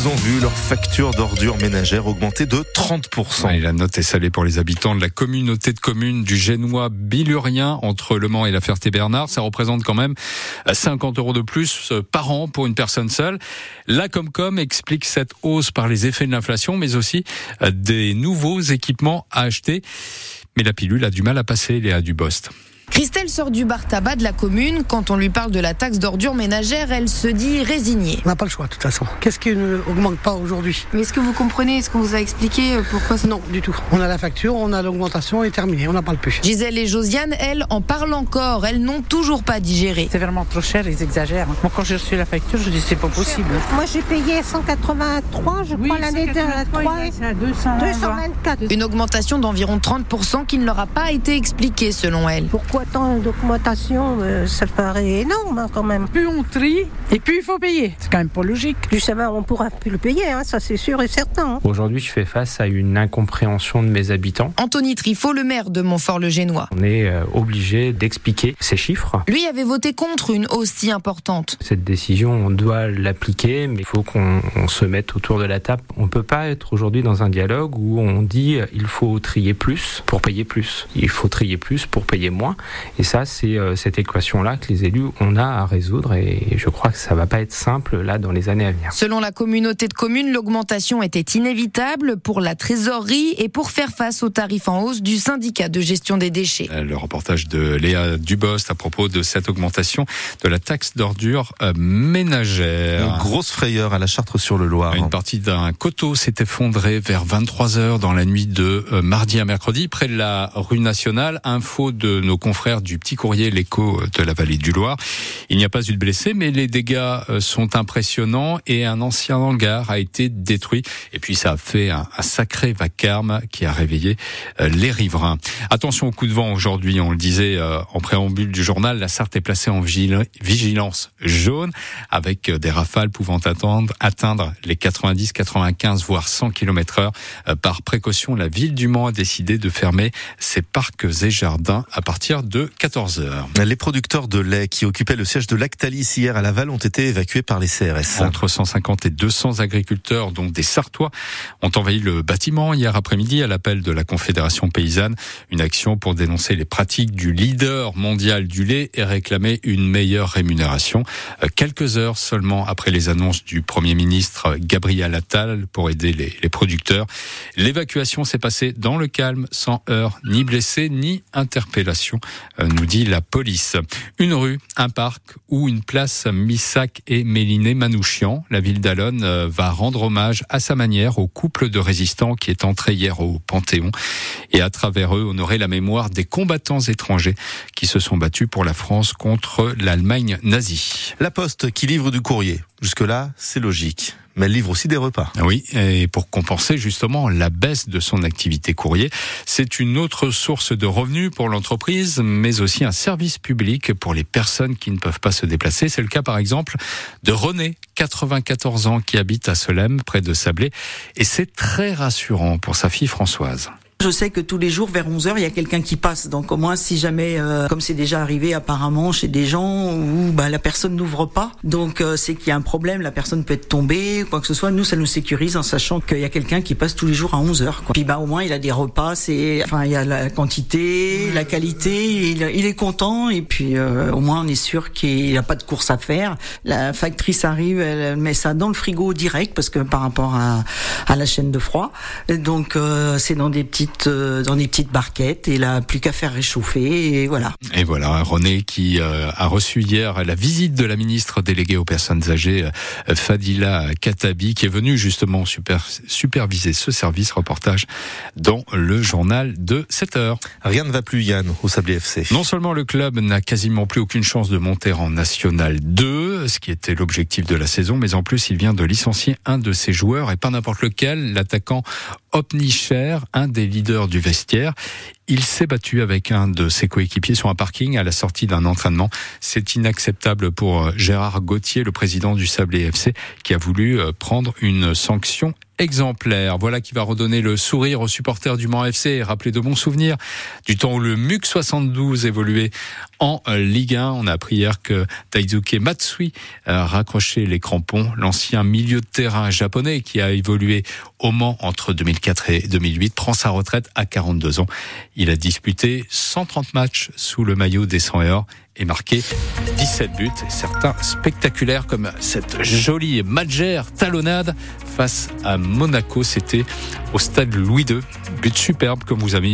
elles ont vu leur facture d'ordures ménagères augmenter de 30%. et la note est salée pour les habitants de la communauté de communes du Génois Bilurien entre Le Mans et la Ferté-Bernard. Ça représente quand même 50 euros de plus par an pour une personne seule. La Comcom explique cette hausse par les effets de l'inflation, mais aussi des nouveaux équipements à acheter. Mais la pilule a du mal à passer, Léa Dubost. Christelle sort du bar tabac de la commune. Quand on lui parle de la taxe d'ordure ménagère, elle se dit résignée. On n'a pas le choix, de toute façon. Qu'est-ce qui n'augmente pas aujourd'hui? Mais est-ce que vous comprenez Est-ce qu'on vous a expliqué euh, pourquoi ça... Non, du tout. On a la facture, on a l'augmentation et terminé. On n'en parle plus. Gisèle et Josiane, elles, en parlent encore. Elles n'ont toujours pas digéré. C'est vraiment trop cher, ils exagèrent. Moi, quand j'ai reçu la facture, je dis c'est pas possible. Moi, j'ai payé 183, je crois, l'année de 3. 224. Une augmentation d'environ 30% qui ne leur a pas été expliquée, selon elle. Pourquoi tant d'augmentation euh, ça paraît énorme hein, quand même. Plus on trie, et plus il faut payer. C'est quand même pas logique. Ça va, on pourra plus le payer, hein, ça c'est sûr et certain. Hein. Aujourd'hui, je fais face à une incompréhension de mes habitants. Anthony Trifot, le maire de Montfort-le-Génois. On est euh, obligé d'expliquer ces chiffres. Lui avait voté contre une hausse si importante. Cette décision, on doit l'appliquer, mais il faut qu'on se mette autour de la table. On ne peut pas être aujourd'hui dans un dialogue où on dit il faut trier plus pour payer plus. Il faut trier plus pour payer moins. Et ça, c'est euh, cette équation-là que les élus on a à résoudre et je crois que ça va pas être simple là dans les années à venir. Selon la communauté de communes, l'augmentation était inévitable pour la trésorerie et pour faire face aux tarifs en hausse du syndicat de gestion des déchets. Euh, le reportage de Léa Dubost à propos de cette augmentation de la taxe d'ordure euh, ménagère. Une grosse frayeur à la Chartre-sur-le-Loir. Une partie d'un coteau s'est effondré vers 23 heures dans la nuit de mardi à mercredi près de la rue nationale. Info de nos confrères du Petit Courrier l'écho de la vallée du Loir. Il n'y a pas eu de blessés, mais les dégâts euh, sont impressionnants et un ancien hangar a été détruit. Et puis ça a fait un, sacré vacarme qui a réveillé euh, les riverains. Attention au coup de vent aujourd'hui, on le disait euh, en préambule du journal, la Sarthe est placée en vigilance jaune avec des rafales pouvant attendre, atteindre les 90, 95 voire 100 km heure. Par précaution, la ville du Mans a décidé de fermer ses parcs et jardins à partir de 14 heures. Les producteurs de lait qui occupaient le siège de Lactalis hier à Laval ont été évacués par les CRS. Entre 150 et 200 agriculteurs, dont des Sartois, ont envahi le bâtiment hier après-midi à l'appel de la Confédération paysanne. Une action pour dénoncer les pratiques du leader mondial du lait et réclamer une meilleure rémunération. Euh, quelques heures seulement après les annonces du Premier ministre Gabriel Attal pour aider les, les producteurs, l'évacuation s'est passée dans le calme, sans heurts, ni blessés, ni interpellation, euh, nous dit la police. Une rue, un parc ou une place Missac et Méliné Manouchian. La ville d'Alonne euh, va rendre hommage à sa manière au couple de résistants qui est entré hier au Panthéon et à travers eux honorer la mémoire des combattants étrangers qui se sont battus pour la France contre l'Allemagne nazie. La Poste qui livre du courrier. Jusque-là, c'est logique mais elle livre aussi des repas. Oui, et pour compenser justement la baisse de son activité courrier, c'est une autre source de revenus pour l'entreprise, mais aussi un service public pour les personnes qui ne peuvent pas se déplacer. C'est le cas par exemple de René, 94 ans, qui habite à Solem, près de Sablé, et c'est très rassurant pour sa fille Françoise. Je sais que tous les jours vers 11h, il y a quelqu'un qui passe. Donc au moins si jamais euh, comme c'est déjà arrivé apparemment chez des gens où bah, la personne n'ouvre pas, donc euh, c'est qu'il y a un problème, la personne peut être tombée, quoi que ce soit, nous ça nous sécurise en sachant qu'il y a quelqu'un qui passe tous les jours à 11h quoi. Puis bah au moins il a des repas, c'est enfin il y a la quantité, la qualité, il, est content et puis euh, au moins on est sûr qu'il n'y a pas de course à faire. La factrice arrive, elle met ça dans le frigo direct parce que par rapport à, à la chaîne de froid. Donc c'est dans des petites euh, dans des petites barquettes et là plus qu'à faire réchauffer et voilà. Et voilà René qui euh, a reçu hier la visite de la ministre déléguée aux personnes âgées euh, Fadila Katabi qui est venue justement super, superviser ce service reportage dans le journal de 7 heures. Rien ne va plus Yann au Sablé FC. Non seulement le club n'a quasiment plus aucune chance de monter en National 2, ce qui était l'objectif de la saison, mais en plus il vient de licencier un de ses joueurs et pas n'importe lequel, l'attaquant Opnicher, un des leaders du vestiaire. Il s'est battu avec un de ses coéquipiers sur un parking à la sortie d'un entraînement. C'est inacceptable pour Gérard Gauthier, le président du Sablé FC, qui a voulu euh, prendre une sanction exemplaire. Voilà qui va redonner le sourire aux supporters du Mans FC et rappeler de bons souvenirs du temps où le MUC 72 évoluait en Ligue 1. On a appris hier que Taizuke Matsui a raccroché les crampons. L'ancien milieu de terrain japonais qui a évolué au Mans entre 2004 et 2008 prend sa retraite à 42 ans. Il a disputé 130 matchs sous le maillot des 100 et et marqué 17 buts, certains spectaculaires comme cette jolie Magère talonnade face à Monaco, c'était au stade Louis II, but superbe comme vous avez